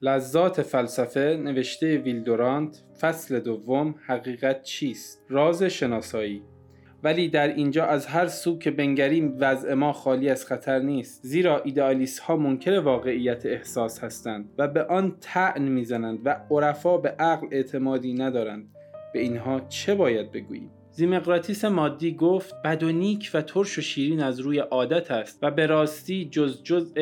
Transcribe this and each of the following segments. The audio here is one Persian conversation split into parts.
لذات فلسفه نوشته ویلدورانت فصل دوم حقیقت چیست؟ راز شناسایی. ولی در اینجا از هر سو که بنگریم وضع ما خالی از خطر نیست. زیرا ایدئالیست ها منکر واقعیت احساس هستند و به آن تعن می‌زنند و عرفا به عقل اعتمادی ندارند. به اینها چه باید بگوییم؟ زیمقراتیس مادی گفت بد و نیک و ترش و شیرین از روی عادت است و به راستی جز جز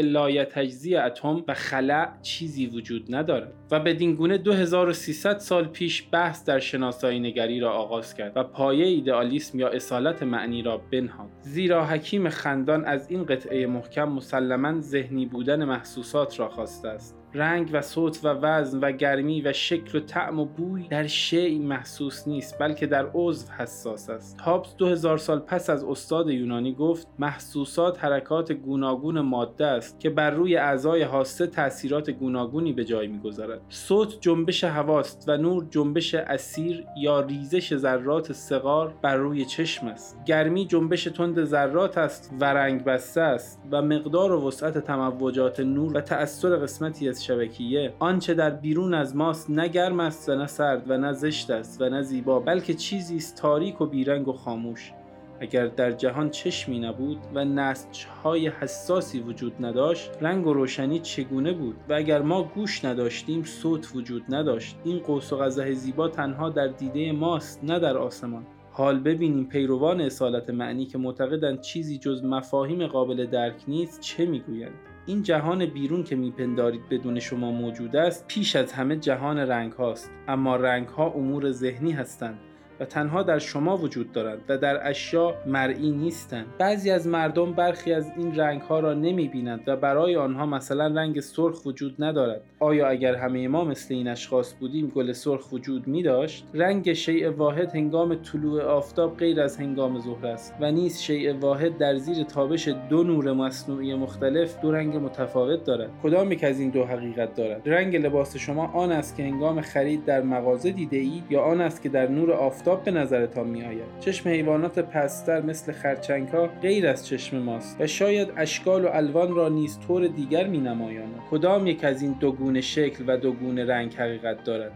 تجزی اتم و خلع چیزی وجود ندارد و بدین گونه 2300 سال پیش بحث در شناسایی نگری را آغاز کرد و پایه ایدئالیسم یا اصالت معنی را بنهاد. زیرا حکیم خندان از این قطعه محکم مسلما ذهنی بودن محسوسات را خواسته است. رنگ و صوت و وزن و گرمی و شکل و طعم و بوی در شیء محسوس نیست بلکه در عضو حساس است. تابس 2000 سال پس از استاد یونانی گفت محسوسات حرکات گوناگون ماده است که بر روی اعضای حاسه تاثیرات گوناگونی به جای می‌گذارد. صوت جنبش هواست و نور جنبش اسیر یا ریزش ذرات سقار بر روی چشم است. گرمی جنبش تند ذرات است و رنگ بسته است و مقدار و وسعت تموجات نور و تأثیر قسمتی از شبکیه آنچه در بیرون از ماست نه گرم است و نه سرد و نه زشت است و نه زیبا بلکه چیزی است تاریک و بیرنگ و خاموش. اگر در جهان چشمی نبود و نسجهای حساسی وجود نداشت رنگ و روشنی چگونه بود؟ و اگر ما گوش نداشتیم صوت وجود نداشت. این قوس و قزح زیبا تنها در دیده ماست نه در آسمان. حال ببینیم پیروان اصالت معنی که معتقدند چیزی جز مفاهیم قابل درک نیست چه می‌گویند. این جهان بیرون که میپندارید بدون شما موجود است پیش از همه جهان رنگ هاست. اما رنگ ها امور ذهنی هستند. و تنها در شما وجود دارند و در اشیا مرئی نیستند. بعضی از مردم برخی از این رنگ ها را نمی بینند و برای آنها مثلا رنگ سرخ وجود ندارد. آیا اگر همه ما مثل این اشخاص بودیم گل سرخ وجود می داشت رنگ شیء واحد هنگام طلوع آفتاب غیر از هنگام ظهر است و نیز شیء واحد در زیر تابش دو نور مصنوعی مختلف دو رنگ متفاوت دارد. کدام یک از این دو حقیقت دارد؟ رنگ لباس شما آن است که هنگام خرید در مغازه دیده اید یا آن است که در نور آفتاب آفتاب به نظرتان می آید چشم حیوانات پستر مثل خرچنگ ها غیر از چشم ماست و شاید اشکال و الوان را نیز طور دیگر می نمایاند کدام یک از این دو گونه شکل و دو گونه رنگ حقیقت دارد؟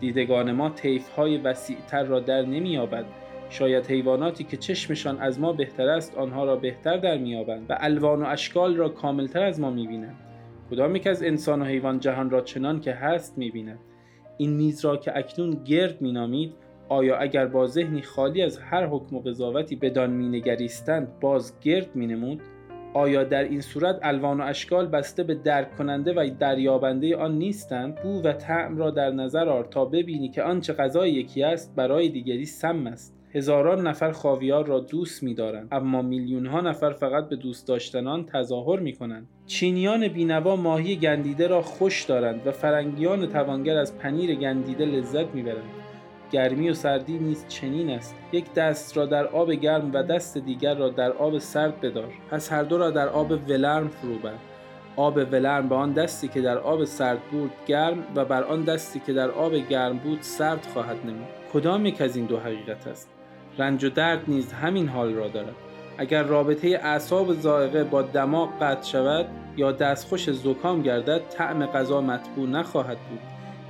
دیدگان ما طیف های وسیعتر را در نمییابد. شاید حیواناتی که چشمشان از ما بهتر است آنها را بهتر در میابند و الوان و اشکال را کاملتر از ما می‌بینند. کدام یک از انسان و حیوان جهان را چنان که هست می‌بیند؟ این میز را که اکنون گرد مینامید آیا اگر با ذهنی خالی از هر حکم و قضاوتی بدان مینگریستند باز گرد مینمود؟ آیا در این صورت الوان و اشکال بسته به درک کننده و دریابنده آن نیستند؟ بو و طعم را در نظر آر تا ببینی که آنچه غذای یکی است برای دیگری سم است. هزاران نفر خاویار را دوست می‌دارند اما میلیون ها نفر فقط به دوست داشتنان تظاهر می کنند. چینیان بینوا ماهی گندیده را خوش دارند و فرنگیان توانگر از پنیر گندیده لذت می‌برند. گرمی و سردی نیز چنین است. یک دست را در آب گرم و دست دیگر را در آب سرد بدار. پس هر دو را در آب ولرم فرو بر. آب ولرم به آن دستی که در آب سرد بود گرم و بر آن دستی که در آب گرم بود سرد خواهد نمود. کدام یک از این دو حقیقت است؟ رنج و درد نیز همین حال را دارد. اگر رابطه اعصاب زائقه با دماغ قطع شود یا دستخوش زکام گردد طعم غذا مطبوع نخواهد بود.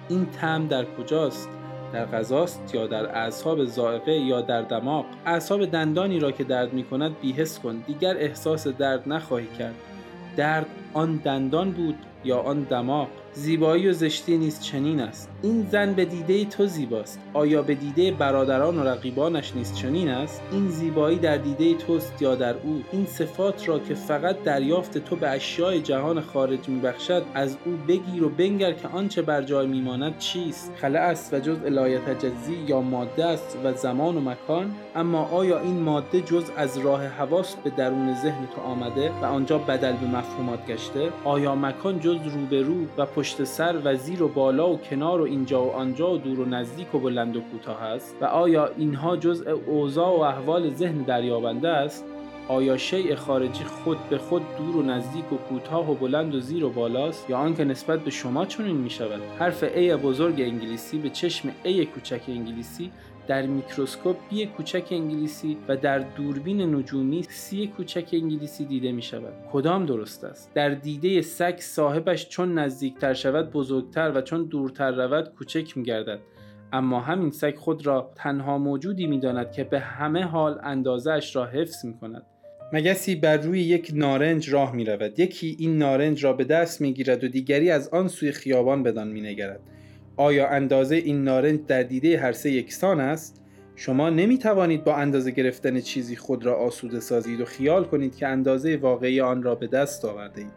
این طعم در کجاست؟ در غذاست یا در اعصاب زائقه یا در دماغ. اعصاب دندانی را که درد می کند بیهس کن دیگر احساس درد نخواهی کرد. درد آن دندان بود یا آن دماغ؟ زیبایی و زشتی نیز چنین است. این زن به دیده تو زیباست. آیا به دیده برادران و رقیبانش نیز چنین است؟ این زیبایی در دیده توست یا در او؟ این صفات را که فقط دریافت تو به اشیای جهان خارج میبخشد از او بگیر و بنگر که آنچه بر جای میماند چیست؟ خلع است و جز الایت جزی یا ماده است و زمان و مکان؟ اما آیا این ماده جز از راه حواس به درون ذهن تو آمده و آنجا بدل به مفهومات گشته؟ آیا مکان جز روبرو و پشت سر و زیر و بالا و کنار و اینجا و آنجا و دور و نزدیک و بلند و کوتاه است و آیا اینها جزء اوضاع و احوال ذهن دریابنده است؟ آیا شیء خارجی خود به خود دور و نزدیک و کوتاه و بلند و زیر و بالاست یا آنکه نسبت به شما چنین می شود حرف A بزرگ انگلیسی به چشم a کوچک انگلیسی در میکروسکوپ b کوچک انگلیسی و در دوربین نجومی سی کوچک انگلیسی دیده می شود کدام درست است؟ در دیده سگ صاحبش چون نزدیکتر شود بزرگتر و چون دورتر رود کوچک می گردد اما همین سگ خود را تنها موجودی می داند که به همه حال اندازش را حفظ می کند مگسی بر روی یک نارنج راه می رود یکی این نارنج را به دست می گیرد و دیگری از آن سوی خیابان بدان می نگرد آیا اندازه این نارنج در دیده هر سه یکسان است؟ شما نمی توانید با اندازه گرفتن چیزی خود را آسوده سازید و خیال کنید که اندازه واقعی آن را به دست آورده اید.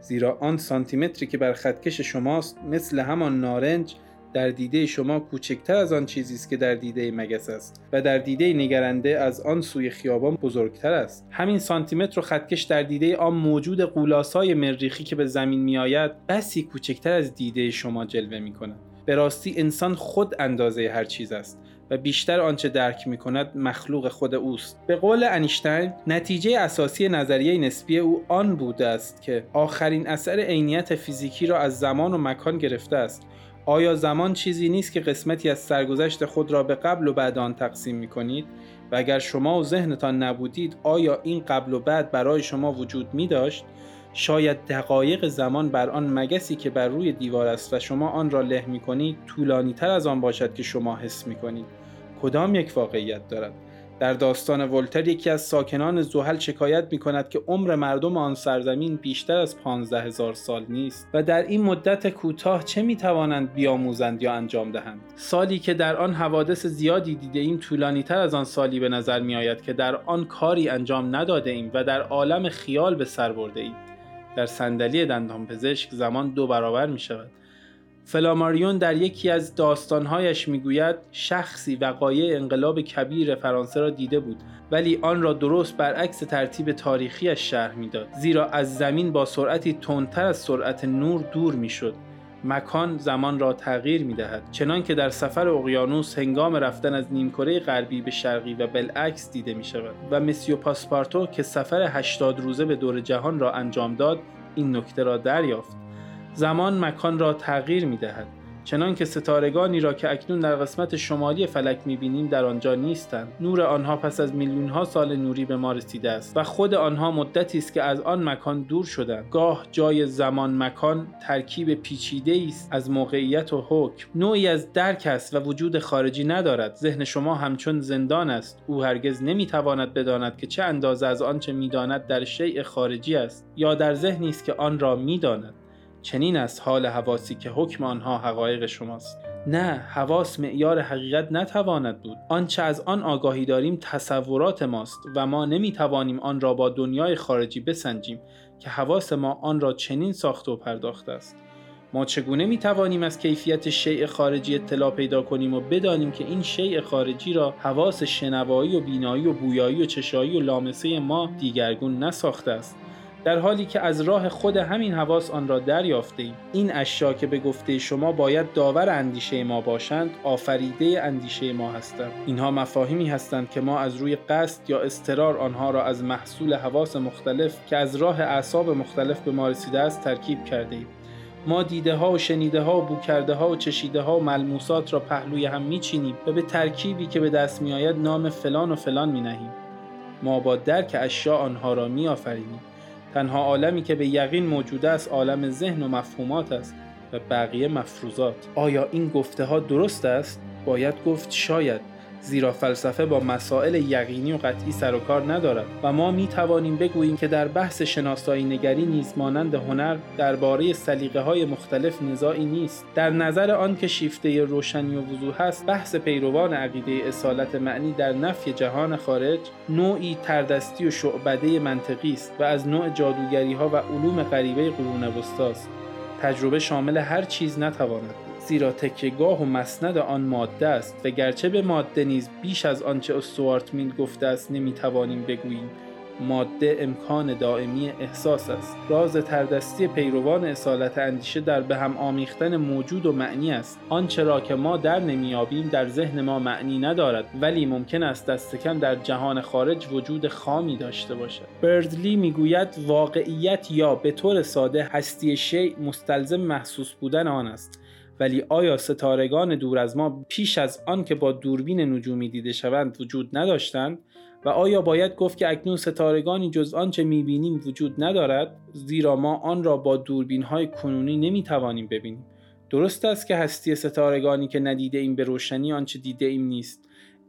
زیرا آن سانتیمتری که بر خطکش شماست مثل همان نارنج در دیده شما کوچکتر از آن چیزی است که در دیده مگس است و در دیده نگرنده از آن سوی خیابان بزرگتر است همین سانتیمتر و خطکش در دیده آن موجود قولاسای مریخی که به زمین میآید بسی کوچکتر از دیده شما جلوه می کند به راستی انسان خود اندازه هر چیز است و بیشتر آنچه درک می کند مخلوق خود اوست به قول انیشتین نتیجه اساسی نظریه نسبی او آن بوده است که آخرین اثر عینیت فیزیکی را از زمان و مکان گرفته است آیا زمان چیزی نیست که قسمتی از سرگذشت خود را به قبل و بعد آن تقسیم می کنید؟ و اگر شما و ذهنتان نبودید آیا این قبل و بعد برای شما وجود می داشت؟ شاید دقایق زمان بر آن مگسی که بر روی دیوار است و شما آن را له می کنید طولانی تر از آن باشد که شما حس می کنید. کدام یک واقعیت دارد؟ در داستان ولتر یکی از ساکنان زحل شکایت می کند که عمر مردم آن سرزمین بیشتر از پانزده هزار سال نیست و در این مدت کوتاه چه می توانند بیاموزند یا انجام دهند سالی که در آن حوادث زیادی دیده ایم طولانی تر از آن سالی به نظر می آید که در آن کاری انجام نداده ایم و در عالم خیال به سر برده ایم در صندلی دندان پزشک زمان دو برابر می شود فلاماریون در یکی از داستانهایش می‌گوید شخصی وقایع انقلاب کبیر فرانسه را دیده بود ولی آن را درست برعکس ترتیب تاریخیش شرح می‌داد. زیرا از زمین با سرعتی تندتر از سرعت نور دور می‌شد. مکان زمان را تغییر می دهد چنان که در سفر اقیانوس هنگام رفتن از نیمکره غربی به شرقی و بالعکس دیده می شود و مسیو پاسپارتو که سفر 80 روزه به دور جهان را انجام داد این نکته را دریافت. زمان مکان را تغییر می دهد چنان که ستارگانی را که اکنون در قسمت شمالی فلک می بینیم در آنجا نیستند. نور آنها پس از میلیون ها سال نوری به ما رسیده است و خود آنها مدتی است که از آن مکان دور شدند. گاه جای زمان مکان ترکیب پیچیده است از موقعیت و حکم. نوعی از درک است و وجود خارجی ندارد. ذهن شما همچون زندان است. او هرگز نمی‌تواند بداند که چه اندازه از آنچه می‌داند در شیء خارجی است یا در ذهنی است که آن را می‌داند. چنین است حال حواسی که حکم آنها حقایق شماست. نه حواس معیار حقیقت نتواند بود. آنچه از آن آگاهی داریم تصورات ماست و ما نمی‌توانیم آن را با دنیای خارجی بسنجیم که حواس ما آن را چنین ساخته و پرداخته است. ما چگونه می توانیم از کیفیت شیء خارجی اطلاع پیدا کنیم و بدانیم که این شیء خارجی را حواس شنوایی و بینایی و بویایی و چشایی و لامسه ما دیگرگون نساخته است؟ در حالی که از راه خود همین حواس آن را دریافته ایم این اشیا که به گفته شما باید داور اندیشه ما باشند آفریده اندیشه ما هستند اینها مفاهیمی هستند که ما از روی قصد یا استرار آنها را از محصول حواس مختلف که از راه اعصاب مختلف به ما رسیده است ترکیب کرده ایم ما دیده ها و شنیده ها و بو کرده ها و چشیده ها و ملموسات را پهلوی هم میچینیم و به ترکیبی که به دست میآید نام فلان و فلان می نهیم. ما با درک اشیا آنها را می آفرینیم. تنها عالمی که به یقین موجود است عالم ذهن و مفهومات است و بقیه مفروضات. آیا این گفته ها درست است؟ باید گفت شاید. زیرا فلسفه با مسائل یقینی و قطعی سر و کار ندارد و ما می توانیم بگوییم که در بحث شناسایی نگری نیز مانند هنر درباره سلیقه های مختلف نزاعی نیست. در نظر آن که شیفته روشنی و وضوح است بحث پیروان عقیده اصالت معنی در نفی جهان خارج نوعی تردستی و شعبده منطقی است و از نوع جادوگری ها و علوم غریبه قرون وسطاست تجربه شامل هر چیز نتواند زیرا تکیهگاه و مسند آن ماده است و گرچه به ماده نیز بیش از آنچه استوارت میل گفته است نمی‌توانیم بگوییم ماده امکان دائمی احساس است. راز تردستی پیروان اصالت اندیشه در به هم آمیختن موجود و معنی است. آنچه را که ما در نمیابیم در ذهن ما معنی ندارد ولی ممکن است دست کم در جهان خارج وجود خامی داشته باشد. بردلی می‌گوید واقعیت یا به طور ساده هستی شیء مستلزم محسوس بودن آن است. ولی آیا ستارگان دور از ما پیش از آن که با دوربین نجومی دیده شوند وجود نداشتند؟ و آیا باید گفت که اکنون ستارگانی جز آنچه می‌بینیم وجود ندارد؟ زیرا ما آن را با دوربین های کنونی نمی‌توانیم ببینیم. درست است که هستی ستارگانی که ندیده ایم به روشنی آنچه دیده ایم نیست.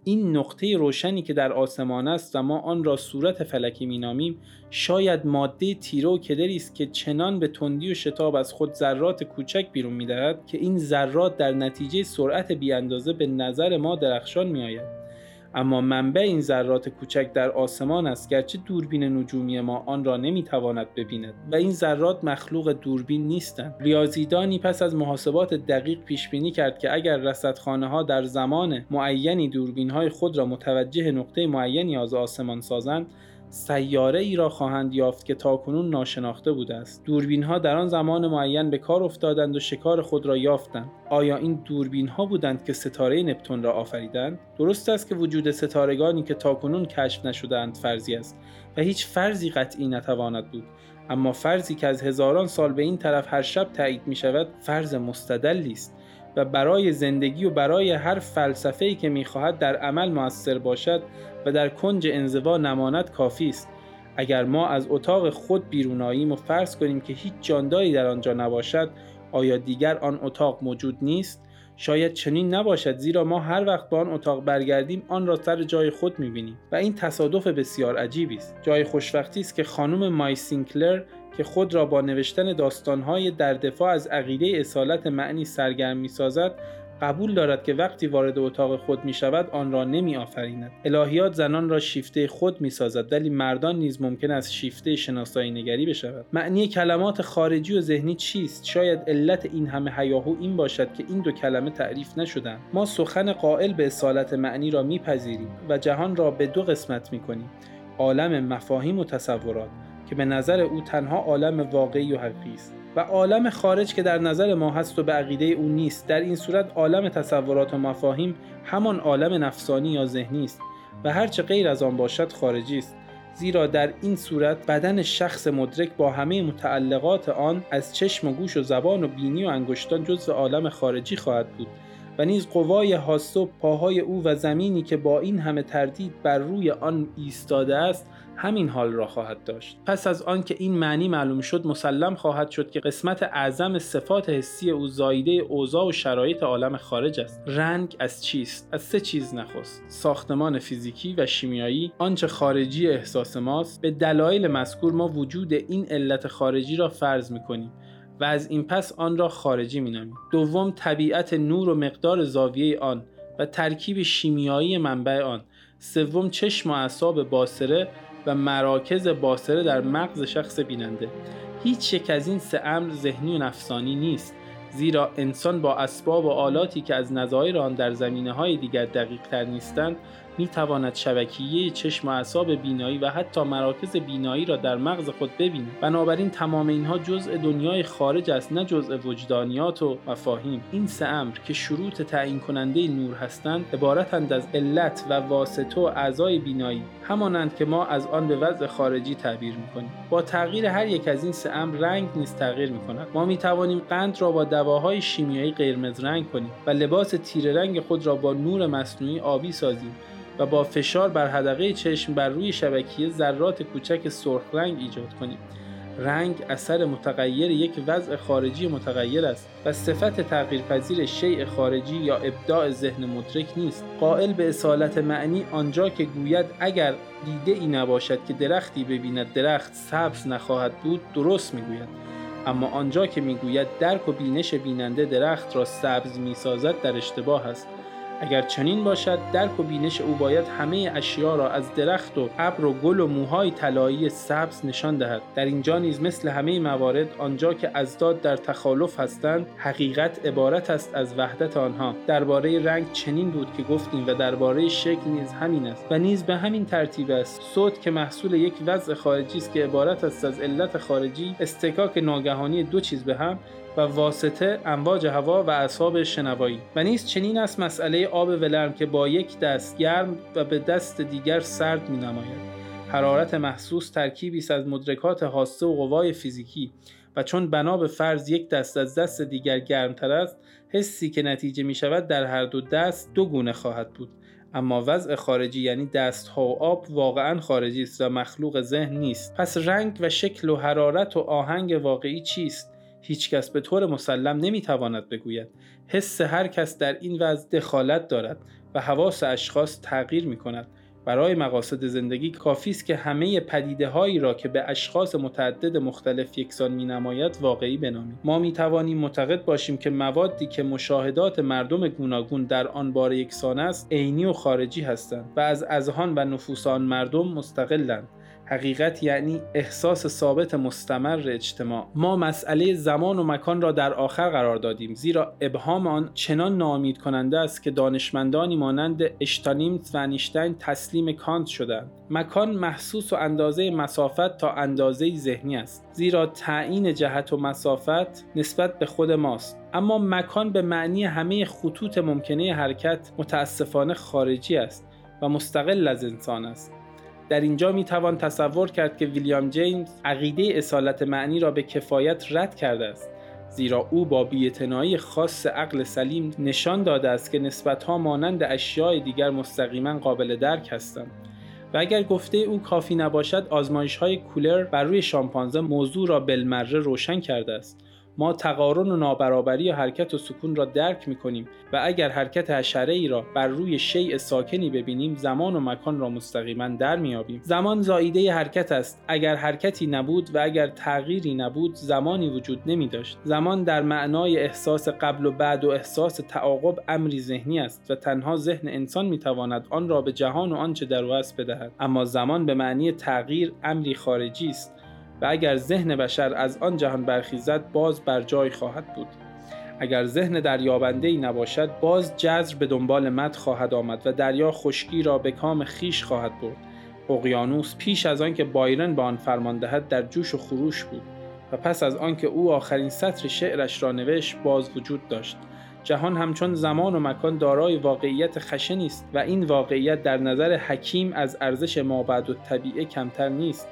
این نقطه روشنی که در آسمان است و ما آن را صورت فلکی مینامیم شاید ماده تیره و کدری است که چنان به تندی و شتاب از خود ذرات کوچک بیرون می‌دهد که این ذرات در نتیجه سرعت بیاندازه به نظر ما درخشان میآید. اما منبع این ذرات کوچک در آسمان است گرچه دوربین نجومی ما آن را نمی‌تواند ببیند. و این ذرات مخلوق دوربین نیستند. ریاضیدانی پس از محاسبات دقیق پیش بینی کرد که اگر رصدخانه ها در زمان معینی دوربین های خود را متوجه نقطه معینی از آسمان سازند سیاره ای را خواهند یافت که تاکنون ناشناخته بوده است دوربین ها در آن زمان معین به کار افتادند و شکار خود را یافتند. آیا این دوربین ها بودند که ستاره نپتون را آفریدند؟ درست است که وجود ستارگانی که تاکنون کشف نشدهاند فرضی است و هیچ فرضی قطعی نتواند بود. اما فرضی که از هزاران سال به این طرف هر شب تایید می شود فرض مستدلی است و برای زندگی و برای هر فلسفه‌ای که می‌خواهد در عمل موثر باشد و در کنج انزوا نماند کافی است. اگر ما از اتاق خود بیرون آییم و فرض کنیم که هیچ جانداری در آنجا نباشد آیا دیگر آن اتاق موجود نیست؟ شاید چنین نباشد زیرا ما هر وقت به آن اتاق برگردیم آن را سر جای خود می‌بینیم و این تصادف بسیار عجیبی است. جای خوشبختی است که خانم مای سینکلر که خود را با نوشتن داستانهای در دفاع از عقیده اصالت معنی سرگرم می‌سازد قبول دارد که وقتی وارد اتاق خود می شود آن را نمی آفریند. الهیات زنان را شیفته خود می سازد ولی مردان نیز ممکن است شیفته شناسایی نگری بشود. معنی کلمات خارجی و ذهنی چیست؟ شاید علت این همه هیاهو این باشد که این دو کلمه تعریف نشدند. ما سخن قائل به اصالت معنی را میپذیریم و جهان را به دو قسمت می کنیم. عالم مفاهیم و تصورات که به نظر او تنها عالم واقعی و حقیقی است و عالم خارج که در نظر ما هست و به عقیده او نیست در این صورت عالم تصورات و مفاهیم همان عالم نفسانی یا ذهنی است و هرچه غیر از آن باشد خارجی است. زیرا در این صورت بدن شخص مدرک با همه متعلقات آن از چشم و گوش و زبان و بینی و انگشتان جزو عالم خارجی خواهد بود و نیز قوای حاسه و پاهای او و زمینی که با این همه تردید بر روی آن ایستاده است همین حال را خواهد داشت. پس از آنکه این معنی معلوم شد مسلم خواهد شد که قسمت اعظم صفات حسی او زایده اوضاع و شرایط عالم خارج است. رنگ از چیست؟ از سه چیز نخست. ساختمان فیزیکی و شیمیایی آنچه خارجی احساس ماست. به دلایل مذکور ما وجود این علت خارجی را فرض می‌کنیم و از این پس آن را خارجی مینامیم. دوم طبیعت نور و مقدار زاویه آن و ترکیب شیمیایی منبع آن. سوم چشم و اعصاب باسره و مراکز باسره در مغز شخص بیننده. هیچ یک از این سه امر ذهنی و نفسانی نیست زیرا انسان با اسباب و آلاتی که از نظایر آن در زمینه های دیگر دقیق تر نیستند می تواند شبکیه چشم و اعصاب بینایی و حتی مراکز بینایی را در مغز خود ببیند. بنابراین تمام اینها جزء دنیای خارج است نه جزء وجدانیات و مفاهیم. این سه امر که شروط تعیین کننده نور هستند عبارتند از علت و واسطه و اعضای بینایی. همانند که ما از آن به وضع خارجی تعبیر می‌کنیم. با تغییر هر یک از این سه امر رنگ نیز تغییر می‌کند. ما می‌توانیم قند را با دواهای شیمیایی قرمز رنگ کنیم و لباس تیره رنگ خود را با نور مصنوعی آبی سازیم. و با فشار بر حدقه چشم بر روی شبکیه ذرات کوچک سرخ رنگ ایجاد کنیم. رنگ اثر متغیر یک وضع خارجی متغیر است و صفت تغییرپذیر شیء خارجی یا ابداع ذهن مدرک نیست. قائل به اصالت معنی آنجا که گوید اگر دیده ای نباشد که درختی ببیند درخت سبز نخواهد بود درست می‌گوید. اما آنجا که می‌گوید درک و بینش بیننده درخت را سبز می‌سازد در اشتباه است. اگر چنین باشد درک و بینش او باید همه اشیا را از درخت و ابر و گل و موهای طلایی سبز نشان دهد. در اینجا نیز مثل همه موارد آنجا که ازداد در تخالف هستند حقیقت عبارت است از وحدت آنها. درباره رنگ چنین بود که گفتیم و درباره شکل نیز همین است و نیز به همین ترتیب است. صوت که محصول یک وضع خارجی است که عبارت است از علت خارجی استکاک ناگهانی دو چیز به هم و واسطه امواج هوا و اصاب شنوایی. و نیز چنین است مسئله آب ولرم که با یک دست گرم و به دست دیگر سرد می نماید. حرارت محسوس ترکیبی است از مدرکات حاسه و قوای فیزیکی و چون بنا به فرض یک دست از دست دیگر گرمتر است حسی که نتیجه می شود در هر دو دست دو گونه خواهد بود. اما وضع خارجی یعنی دست ها و آب واقعا خارجی است و مخلوق ذهن نیست. پس رنگ و شکل و حرارت و آهنگ واقعی چیست؟ هیچکس به طور مسلم نمی‌تواند بگوید. حس هر کس در این وضع دخالت دارد و حواس اشخاص تغییر می کند برای مقاصد زندگی کافی است که همه پدیده هایی را که به اشخاص متعدد مختلف یکسان می نماید واقعی بنامیم. ما می توانیم معتقد باشیم که موادی که مشاهدات مردم گوناگون در آن بار یکسان است عینی و خارجی هستند و از اذهان و نفوس آن مردم مستقلند. حقیقت یعنی احساس ثابت مستمر اجتماع. ما مسئله زمان و مکان را در آخر قرار دادیم زیرا ابهام آن چنان ناامید کننده است که دانشمندانی مانند اشتانیمت و انیشتین تسلیم کانت شدند مکان محسوس و اندازه مسافت تا اندازه ذهنی است زیرا تعیین جهت و مسافت نسبت به خود ماست. اما مکان به معنی همه خطوط ممکنه حرکت متاسفانه خارجی است و مستقل از انسان است. در اینجا می توان تصور کرد که ویلیام جیمز عقیده اصالت معنی را به کفایت رد کرده است زیرا او با بی‌اعتنایی خاص عقل سلیم نشان داده است که نسبتها مانند اشیاء دیگر مستقیما قابل درک هستند. و اگر گفته او کافی نباشد آزمایش های کولر بر روی شامپانزه موضوع را بالمره روشن کرده است. ما تقارن و نابرابری یا حرکت و سکون را درک می کنیم و اگر حرکت حشره ای را بر روی شیء ساکنی ببینیم زمان و مکان را مستقیما در میابیم زمان زاییده حرکت است. اگر حرکتی نبود و اگر تغییری نبود زمانی وجود نمی داشت زمان در معنای احساس قبل و بعد و احساس تعاقب امری ذهنی است و تنها ذهن انسان می تواند آن را به جهان و آنچه در او است بدهد. اما زمان به معنی تغییر امری خارجی است. و اگر ذهن بشر از آن جهان برخیزد باز بر جای خواهد بود. اگر ذهن دریابنده ای نباشد باز جزر به دنبال مد خواهد آمد و دریا خشکی را به کام خیش خواهد برد. اقیانوس پیش از آنکه بایرن به آن فرمان دهد در جوش و خروش بود و پس از آنکه او آخرین سطر شعرش را نوشت باز وجود داشت. جهان همچون زمان و مکان دارای واقعیت خشنی است و این واقعیت در نظر حکیم از ارزش مابعد و طبیعه کمتر نیست.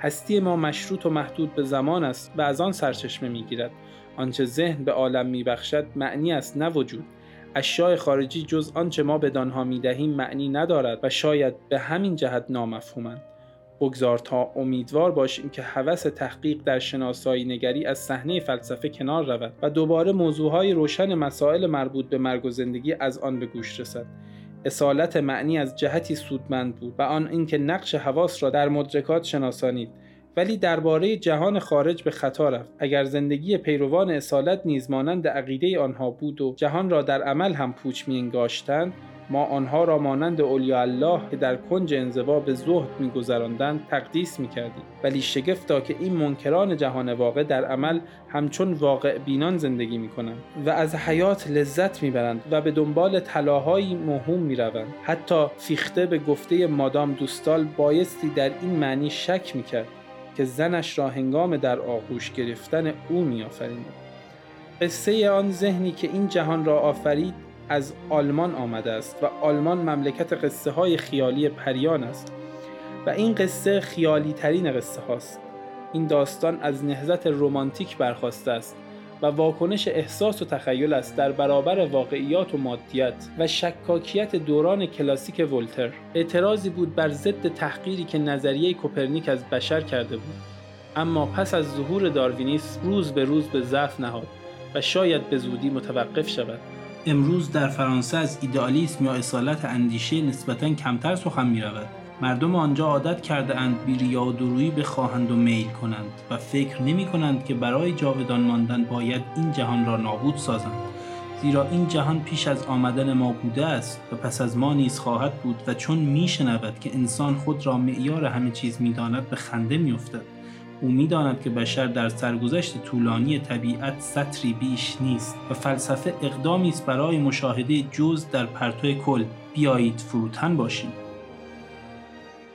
هستی ما مشروط و محدود به زمان است و از آن سرچشمه می‌گیرد. آنچه ذهن به عالم میبخشد معنی است نه وجود. اشیاء خارجی جز آنچه ما بدانها می‌دهیم معنی ندارد و شاید به همین جهت نامفهومند. بگذار تا امیدوار باشیم که هوس تحقیق در شناسایی نگری از صحنه فلسفه کنار رود و دوباره موضوعهای روشن مسائل مربوط به مرگ و زندگی از آن به گوش رسد. اصالت معنی از جهتی سودمند بود و آن اینکه نقش حواس را در مدرکات شناسانید. ولی درباره جهان خارج به خطا رفت. اگر زندگی پیروان اصالت نیز مانند عقیده آنها بود و جهان را در عمل هم پوچ میانگاشتند ما آنها را مانند اولیاء الله که در کنج انزوا به زهد میگذراندند تقدیس می‌کردیم. ولی شگفتا که این منکران جهان واقع در عمل همچون واقع بینان زندگی می‌کنند و از حیات لذت می‌برند و به دنبال طلاهایی موهوم می‌روند. حتی فیخته به گفته مادام دوستال بایستی در این معنی شک می‌کرد که زنش را هنگام در آغوش گرفتن او میآفریند. قصه آن ذهنی که این جهان را آفرید از آلمان آمده است و آلمان مملکت قصه های خیالی پریان است و این قصه خیالی ترین قصه هاست. این داستان از نهزت رومانتیک برخواسته است و واکنش احساس و تخیل است در برابر واقعیات و مادیت و شکاکیت دوران کلاسیک ولتر. اعتراضی بود بر ضد تحقیری که نظریه کوپرنیک از بشر کرده بود. اما پس از ظهور داروینیسم روز به روز به ضعف نهاد و شاید به زودی متوقف شود. امروز در فرانسه از ایدئالیسم یا اصالت اندیشه نسبتا کمتر سخن می رود. مردم آنجا عادت کرده اند بی ریا و درویی بخواهند و میل کنند و فکر نمی کنند که برای جاودان ماندن باید این جهان را نابود سازند زیرا این جهان پیش از آمدن ما بوده است و پس از ما نیز خواهد بود و چون میشنود که انسان خود را معیار همه چیز می‌داند به خنده میافتد او می‌داند که بشر در سرگذشت طولانی طبیعت سطری بیش نیست و فلسفه اقدامی است برای مشاهده جز در پرتو کل. بیایید فروتن باشیم.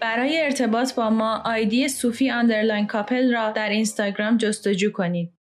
برای ارتباط با ما ID صوفی underline کاپل را در اینستاگرام جستجو کنید.